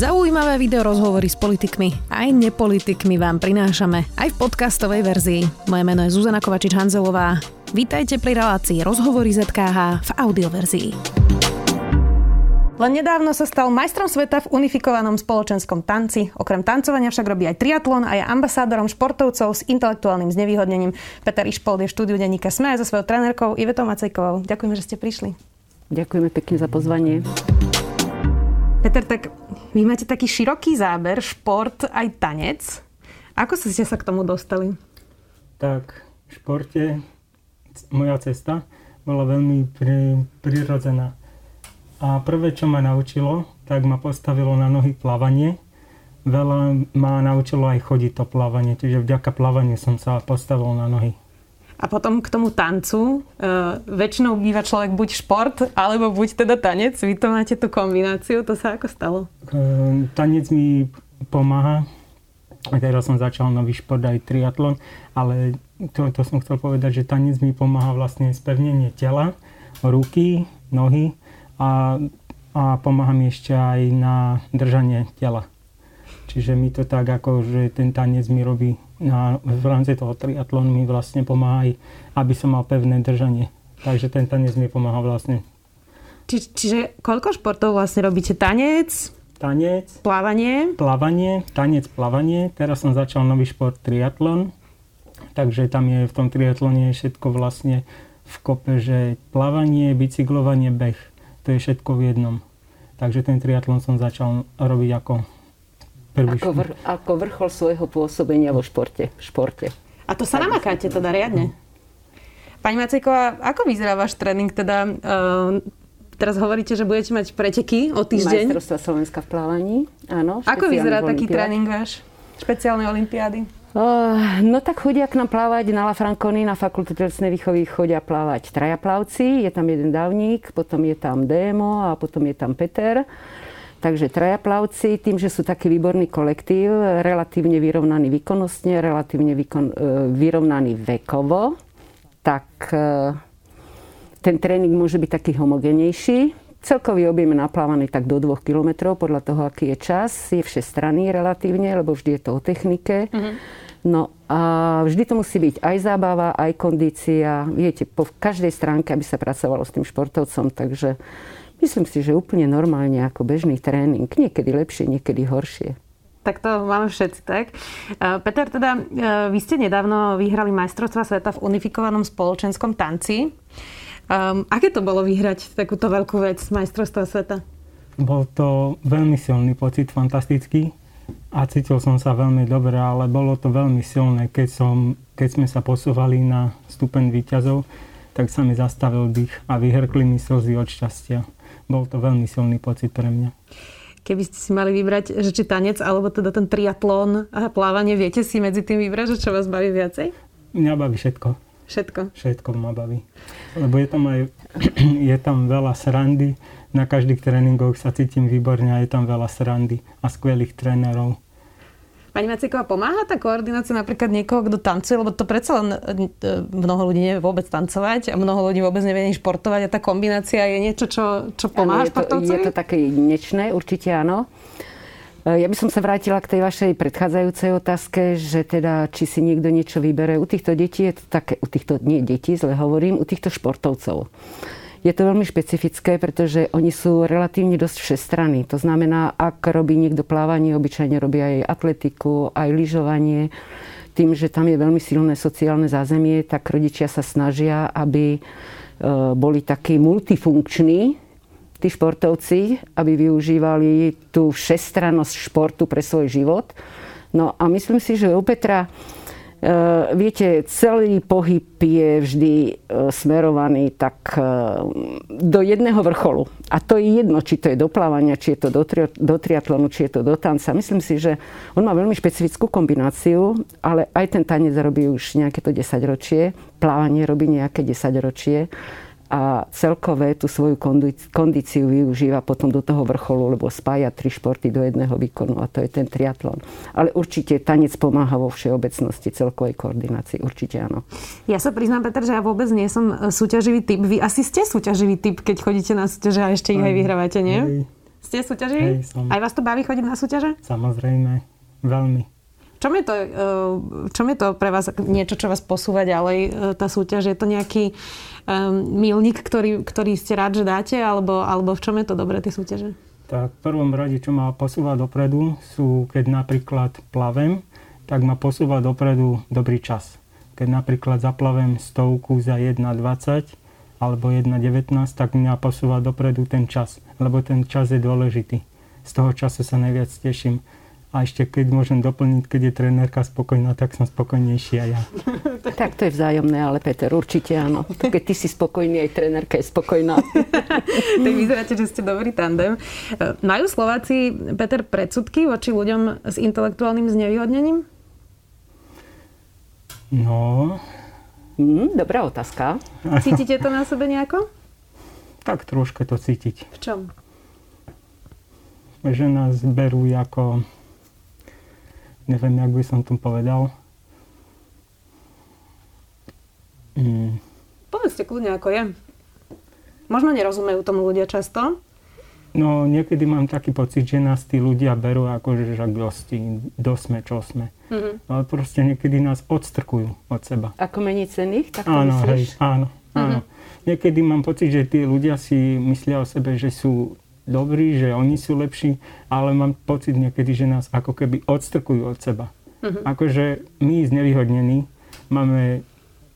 Zaujímavé video rozhovory s politikmi aj nepolitikmi vám prinášame aj v podcastovej verzii. Moje meno je Zuzana Kovačič-Hanzelová. Vítajte pri relácii Rozhovory ZKH v audioverzii. Len nedávno sa stal majstrom sveta v unifikovanom spoločenskom tanci. Okrem tancovania však robí aj triatlon a je ambasádorom športovcov s intelektuálnym znevýhodnením. Peter Išpold je v štúdiu denníka SME so svojou trénerkou Ivetou Macejkovou. Ďakujeme, že ste prišli. Ďakujeme pekne za pozvanie. Peter, tak vy máte taký široký záber, šport aj tanec. Ako ste sa k tomu dostali? Tak, v športe moja cesta bola veľmi pri, prirodzená. A prvé, čo ma naučilo, tak ma postavilo na nohy plávanie. Veľa ma naučilo aj chodiť to plávanie, čiže vďaka plávaniu som sa postavil na nohy. A potom k tomu tancu, e, väčšinou býva človek buď šport, alebo buď teda tanec. Vy to máte tú kombináciu, to sa ako stalo? E, tanec mi pomáha. Teraz som začal nový šport, aj triatlon, ale to, to som chcel povedať, že tanec mi pomáha vlastne spevnenie tela, ruky, nohy a, a pomáha mi ešte aj na držanie tela. Čiže mi to tak ako, že ten tanec mi robí na, v rámci toho triatlonu mi vlastne pomáha aj, aby som mal pevné držanie. Takže ten tanec mi pomáha vlastne. Či, čiže koľko športov vlastne robíte? Tanec? Tanec. Plávanie? Plávanie, tanec, plávanie. Teraz som začal nový šport triatlon. Takže tam je v tom triatlone všetko vlastne v kope, že plávanie, bicyklovanie, beh. To je všetko v jednom. Takže ten triatlon som začal robiť ako ako, vr, ako vrchol svojho pôsobenia vo športe. športe. A to sa namakáte teda riadne? Pani Macejková, ako vyzerá váš tréning? Teda, uh, teraz hovoríte, že budete mať preteky o týždeň. Majstrovstva Slovenska v plávaní, áno. Ako vyzerá taký tréning váš? Špeciálne olimpiády? Uh, no tak chodia k nám plávať na La Franconi, na fakultu telesnej výchovy chodia plávať traja plavci. Je tam jeden dávnik, potom je tam Démo a potom je tam Peter. Takže traja plavci, tým, že sú taký výborný kolektív, relatívne vyrovnaný výkonnostne, relatívne výkon, e, vyrovnaný vekovo, tak e, ten tréning môže byť taký homogenejší. Celkový objem je naplávaný tak do 2 km podľa toho, aký je čas. Je všestranný relatívne, lebo vždy je to o technike. Mm-hmm. No a vždy to musí byť aj zábava, aj kondícia. Viete, po každej stránke, aby sa pracovalo s tým športovcom, takže Myslím si, že úplne normálne ako bežný tréning. Niekedy lepšie, niekedy horšie. Tak to máme všetci, tak? Peter, teda vy ste nedávno vyhrali majstrovstva sveta v unifikovanom spoločenskom tanci. Um, aké to bolo vyhrať takúto veľkú vec, majstrovstva sveta? Bol to veľmi silný pocit, fantastický a cítil som sa veľmi dobre, ale bolo to veľmi silné, keď, som, keď sme sa posúvali na stupeň výťazov, tak sa mi zastavil dých a vyhrkli mi slzy od šťastia bol to veľmi silný pocit pre mňa. Keby ste si mali vybrať, že či tanec, alebo teda ten triatlon a plávanie, viete si medzi tým vybrať, že čo vás baví viacej? Mňa baví všetko. Všetko? Všetko ma baví. Lebo je tam aj je tam veľa srandy. Na každých tréningoch sa cítim výborne a je tam veľa srandy a skvelých trénerov. Pani Macíková, pomáha tá koordinácia napríklad niekoho, kto tancuje? Lebo to predsa len e, mnoho ľudí nevie vôbec tancovať a mnoho ľudí vôbec nevie ani športovať a tá kombinácia je niečo, čo, čo pomáha je to, je to také jedinečné, určite áno. E, ja by som sa vrátila k tej vašej predchádzajúcej otázke, že teda, či si niekto niečo vybere. U týchto detí je to také, u týchto, nie detí, zle hovorím, u týchto športovcov je to veľmi špecifické, pretože oni sú relatívne dosť všestranní. To znamená, ak robí niekto plávanie, obyčajne robí aj atletiku, aj lyžovanie. Tým, že tam je veľmi silné sociálne zázemie, tak rodičia sa snažia, aby e, boli takí multifunkční, tí športovci, aby využívali tú všestrannosť športu pre svoj život. No a myslím si, že u Petra viete, celý pohyb je vždy eh, smerovaný tak eh, do jedného vrcholu. A to je jedno, či to je do plávania, či je to do, tri- do triatlonu, či je to do tanca. Myslím si, že on má veľmi špecifickú kombináciu, ale aj ten tanec robí už nejaké to 10 ročie, plávanie robí nejaké 10 ročie a celkové tú svoju kondíciu využíva potom do toho vrcholu, lebo spája tri športy do jedného výkonu a to je ten triatlon. Ale určite tanec pomáha vo všeobecnosti celkovej koordinácii, určite áno. Ja sa priznám, Peter, že ja vôbec nie som súťaživý typ. Vy asi ste súťaživý typ, keď chodíte na súťaže a ešte ich aj vyhrávate, nie? Ste súťažili? Hej, som. Aj vás to baví chodiť na súťaže? Samozrejme, veľmi. Čom je to, eh, čom je to pre vás niečo, čo vás posúva ďalej, eh, tá súťaž? Je to nejaký um, milník, ktorý, ktorý ste rád, že dáte? Alebo, alebo v čom je to dobré, tie súťaže? Tak v prvom rade, čo ma posúva dopredu, sú keď napríklad plavem, tak ma posúva dopredu dobrý čas. Keď napríklad zaplavem stovku za 1,20 alebo 1,19, tak mňa posúva dopredu ten čas, lebo ten čas je dôležitý. Z toho času sa najviac teším. A ešte keď môžem doplniť, keď je trenérka spokojná, tak som spokojnejší aj ja. tak to je vzájomné, ale Peter, určite áno. Keď ty si spokojný, aj trenérka je spokojná. tak vyzeráte, že ste dobrý tandem. Majú Slováci, Peter, predsudky voči ľuďom s intelektuálnym znevýhodnením? No... Mm, dobrá otázka. Cítite to na sebe nejako? Tak troška to cítiť. V čom? Že nás berú ako neviem, jak by som to povedal. Mm. Povedzte kľudne, ako je. Možno nerozumejú tomu ľudia často. No niekedy mám taký pocit, že nás tí ľudia berú ako, že však dosti, dosme, čo sme. Mm-hmm. Ale proste niekedy nás odstrkujú od seba. Ako menej cených? Tak áno, hej, áno, áno. Mm-hmm. Niekedy mám pocit, že tí ľudia si myslia o sebe, že sú dobrí, že oni sú lepší, ale mám pocit niekedy, že nás ako keby odstrkujú od seba. Uh-huh. Akože my znevýhodnení máme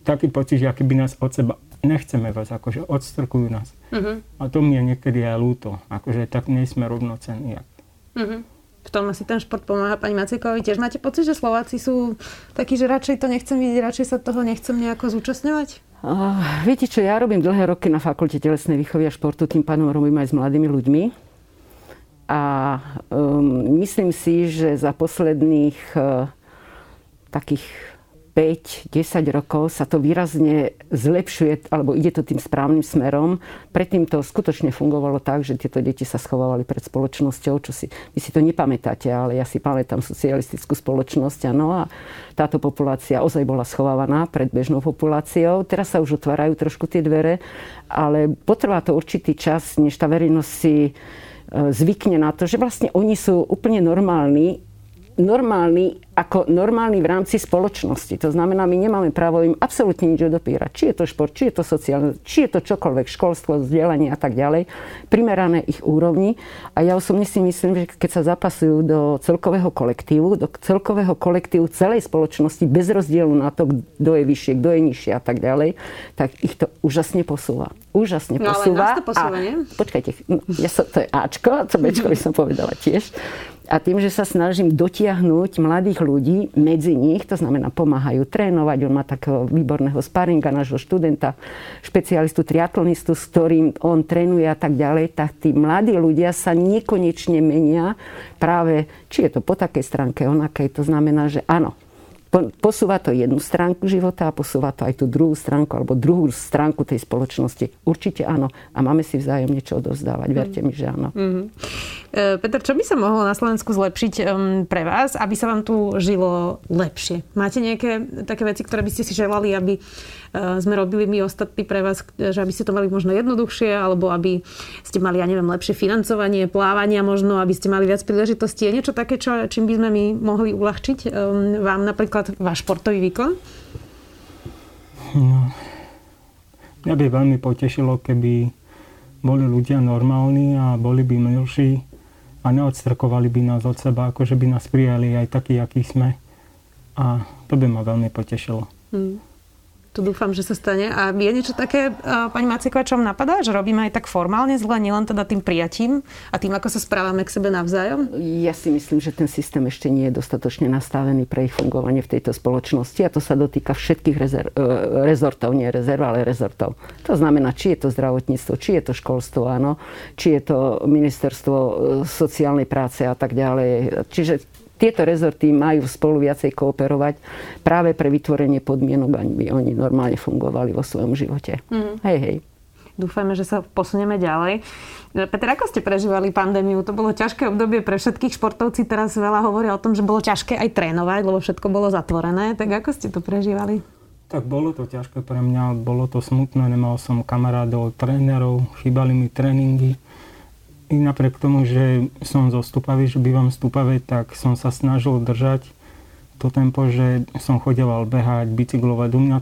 taký pocit, že aký by nás od seba nechceme vás, akože odstrkujú nás. Uh-huh. A to mi je niekedy aj ľúto, akože tak nie sme rovnocenní. Uh-huh. V tom asi ten šport pomáha pani Macikovi. Tiež máte pocit, že Slováci sú takí, že radšej to nechcem vidieť, radšej sa toho nechcem nejako zúčastňovať? Uh, viete čo, ja robím dlhé roky na fakulte telesnej výchovy a športu, tým pádom robím aj s mladými ľuďmi. A um, myslím si, že za posledných uh, takých 5-10 rokov sa to výrazne zlepšuje, alebo ide to tým správnym smerom. Predtým to skutočne fungovalo tak, že tieto deti sa schovávali pred spoločnosťou, čo si, vy si to nepamätáte, ale ja si pamätám socialistickú spoločnosť, áno, a táto populácia ozaj bola schovávaná pred bežnou populáciou. Teraz sa už otvárajú trošku tie dvere, ale potrvá to určitý čas, než tá verejnosť si e, zvykne na to, že vlastne oni sú úplne normálni normálny ako normálny v rámci spoločnosti. To znamená, my nemáme právo im absolútne nič odopírať. Či je to šport, či je to sociálne, či je to čokoľvek, školstvo, vzdelanie a tak ďalej, primerané ich úrovni. A ja osobne si myslím, že keď sa zapasujú do celkového kolektívu, do celkového kolektívu celej spoločnosti, bez rozdielu na to, kto je vyššie, kto je nižšie a tak ďalej, tak ich to úžasne posúva. Úžasne no, posúva. Ale nás to posúva, a, nie? Počkajte, no, ja som, to je Ačko, to Bčko by som povedala tiež. A tým, že sa snažím dotiahnuť mladých ľudí medzi nich, to znamená pomáhajú trénovať, on má takého výborného sparinga, nášho študenta, špecialistu, triatlonistu, s ktorým on trénuje a tak ďalej, tak tí mladí ľudia sa nekonečne menia práve, či je to po takej stránke, onakej, to znamená, že áno, posúva to jednu stránku života a posúva to aj tú druhú stránku alebo druhú stránku tej spoločnosti. Určite áno. A máme si vzájomne čo odovzdávať. Verte mi, že áno. Mm-hmm. Peter, čo by sa mohlo na Slovensku zlepšiť pre vás, aby sa vám tu žilo lepšie? Máte nejaké také veci, ktoré by ste si želali, aby Eh, sme robili my ostatní pre vás, že aby ste to mali možno jednoduchšie, alebo aby ste mali, ja neviem, lepšie financovanie, plávania možno, aby ste mali viac príležitostí. Je niečo také, čo, čím by sme my mohli uľahčiť um, vám napríklad váš športový výkon? No, mňa by veľmi potešilo, keby boli ľudia normálni a boli by milší a neodstrkovali by nás od seba, akože by nás prijali aj takí, akí sme. A to by ma veľmi potešilo. Hmm to dúfam, že sa stane. A je niečo také, pani Maceková, čo vám napadá, že robíme aj tak formálne zle, nielen teda tým prijatím a tým, ako sa správame k sebe navzájom? Ja si myslím, že ten systém ešte nie je dostatočne nastavený pre ich fungovanie v tejto spoločnosti a to sa dotýka všetkých rezer- e, rezortov, nie rezerv, ale rezortov. To znamená, či je to zdravotníctvo, či je to školstvo, áno, či je to ministerstvo e, sociálnej práce a tak ďalej. Čiže tieto rezorty majú spolu viacej kooperovať práve pre vytvorenie podmienok, aby oni normálne fungovali vo svojom živote. Mm. Hej, hej. Dúfajme, že sa posunieme ďalej. Peter, ako ste prežívali pandémiu? To bolo ťažké obdobie pre všetkých športovci. Teraz veľa hovoria o tom, že bolo ťažké aj trénovať, lebo všetko bolo zatvorené. Tak ako ste to prežívali? Tak bolo to ťažké pre mňa, bolo to smutné, nemal som kamarádov, trénerov, chýbali mi tréningy i napriek tomu, že som zo Stupavy, že bývam v Stupave, tak som sa snažil držať to tempo, že som chodeval behať, bicyklovať. U mňa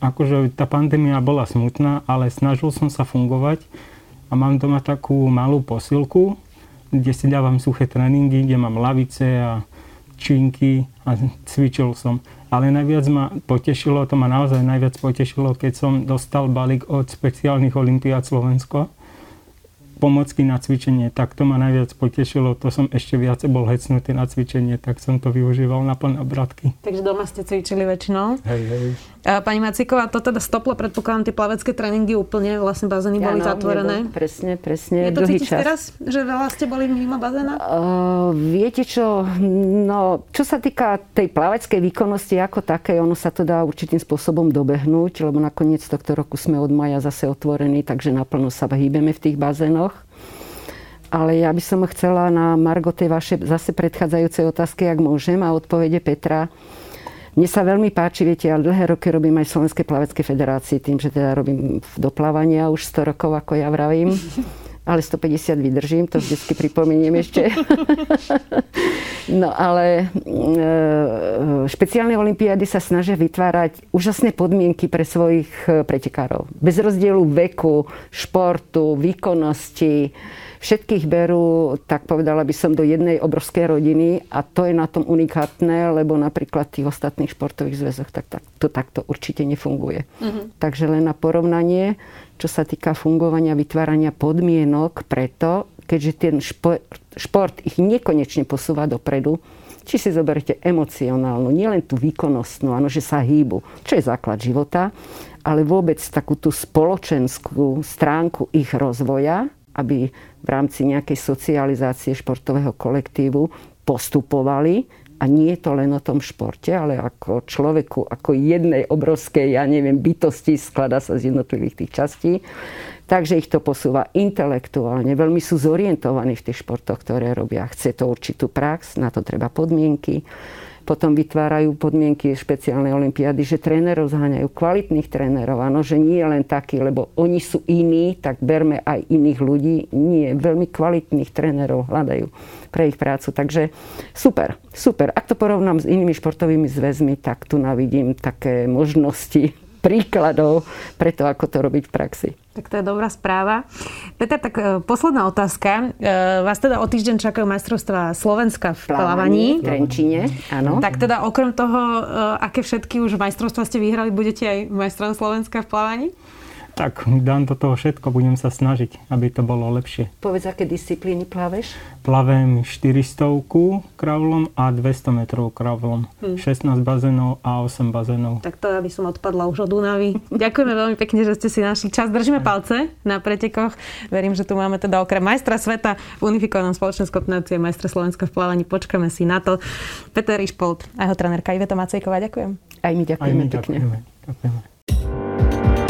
akože tá pandémia bola smutná, ale snažil som sa fungovať a mám doma takú malú posilku, kde si dávam suché tréningy, kde mám lavice a činky a cvičil som. Ale najviac ma potešilo, to ma naozaj najviac potešilo, keď som dostal balík od speciálnych olimpiád Slovensko pomocky na cvičenie, tak to ma najviac potešilo. To som ešte viac bol hecnutý na cvičenie, tak som to využíval na plné obratky. Takže doma ste cvičili väčšinou? Hej, hej. Pani Macíková, to teda stoplo, predpokladám, tie plavecké tréningy úplne, vlastne bazény boli ano, zatvorené. Nebo, presne, presne. Je to cítiť čas. teraz, že veľa ste boli mimo bazéna? Uh, viete čo, no, čo sa týka tej plaveckej výkonnosti ako také, ono sa to dá určitým spôsobom dobehnúť, lebo nakoniec tohto roku sme od maja zase otvorení, takže naplno sa hýbeme v tých bazénoch. Ale ja by som chcela na Margo tej vaše zase predchádzajúcej otázky, ak môžem, a odpovede Petra. Mne sa veľmi páči, viete, ja dlhé roky robím aj v Slovenskej plaveckej federácii, tým, že teda robím doplávania už 100 rokov, ako ja vravím. Ale 150 vydržím, to vždycky pripomeniem ešte. no ale e, špeciálne olimpiády sa snažia vytvárať úžasné podmienky pre svojich e, pretekárov. Bez rozdielu veku, športu, výkonnosti, Všetkých berú, tak povedala by som, do jednej obrovskej rodiny a to je na tom unikátne, lebo napríklad v tých ostatných športových zväzoch tak, tak, to takto určite nefunguje. Uh-huh. Takže len na porovnanie, čo sa týka fungovania, vytvárania podmienok preto, keďže ten šport, šport ich nekonečne posúva dopredu, či si zoberiete emocionálnu, nielen tú výkonnostnú, áno, že sa hýbu, čo je základ života, ale vôbec takú tú spoločenskú stránku ich rozvoja, aby v rámci nejakej socializácie športového kolektívu postupovali a nie je to len o tom športe, ale ako človeku, ako jednej obrovskej, ja neviem, bytosti, skladá sa z jednotlivých tých častí. Takže ich to posúva intelektuálne. Veľmi sú zorientovaní v tých športoch, ktoré robia. Chce to určitú prax, na to treba podmienky potom vytvárajú podmienky špeciálnej olimpiády, že trénerov zháňajú, kvalitných trénerov, áno, že nie len takí, lebo oni sú iní, tak berme aj iných ľudí. Nie, veľmi kvalitných trénerov hľadajú pre ich prácu. Takže super, super. Ak to porovnám s inými športovými zväzmi, tak tu navidím také možnosti príkladov pre to, ako to robiť v praxi. Tak to je dobrá správa. Peter, tak e, posledná otázka. E, vás teda o týždeň čakajú majstrovstvá Slovenska v plávaní. V Trenčine, áno. Tak teda okrem toho, e, aké všetky už majstrovstvá ste vyhrali, budete aj majstrom Slovenska v plávaní? Tak dám do toho všetko, budem sa snažiť, aby to bolo lepšie. Povedz, aké disciplíny plaveš? Plavem 400 kravlom a 200 metrov kravlom. Hm. 16 bazénov a 8 bazénov. Tak to aby som odpadla už od Dunavy. Ďakujeme veľmi pekne, že ste si našli čas. Držíme palce na pretekoch. Verím, že tu máme teda okrem majstra sveta v unifikovanom spoločenskom kombinácii majstra Slovenska v plávaní. Počkáme si na to. Peter Išpolt a jeho trenérka Iveta Macejková. Ďakujem. Aj my ďakujeme, Aj my ďakujeme. ďakujeme.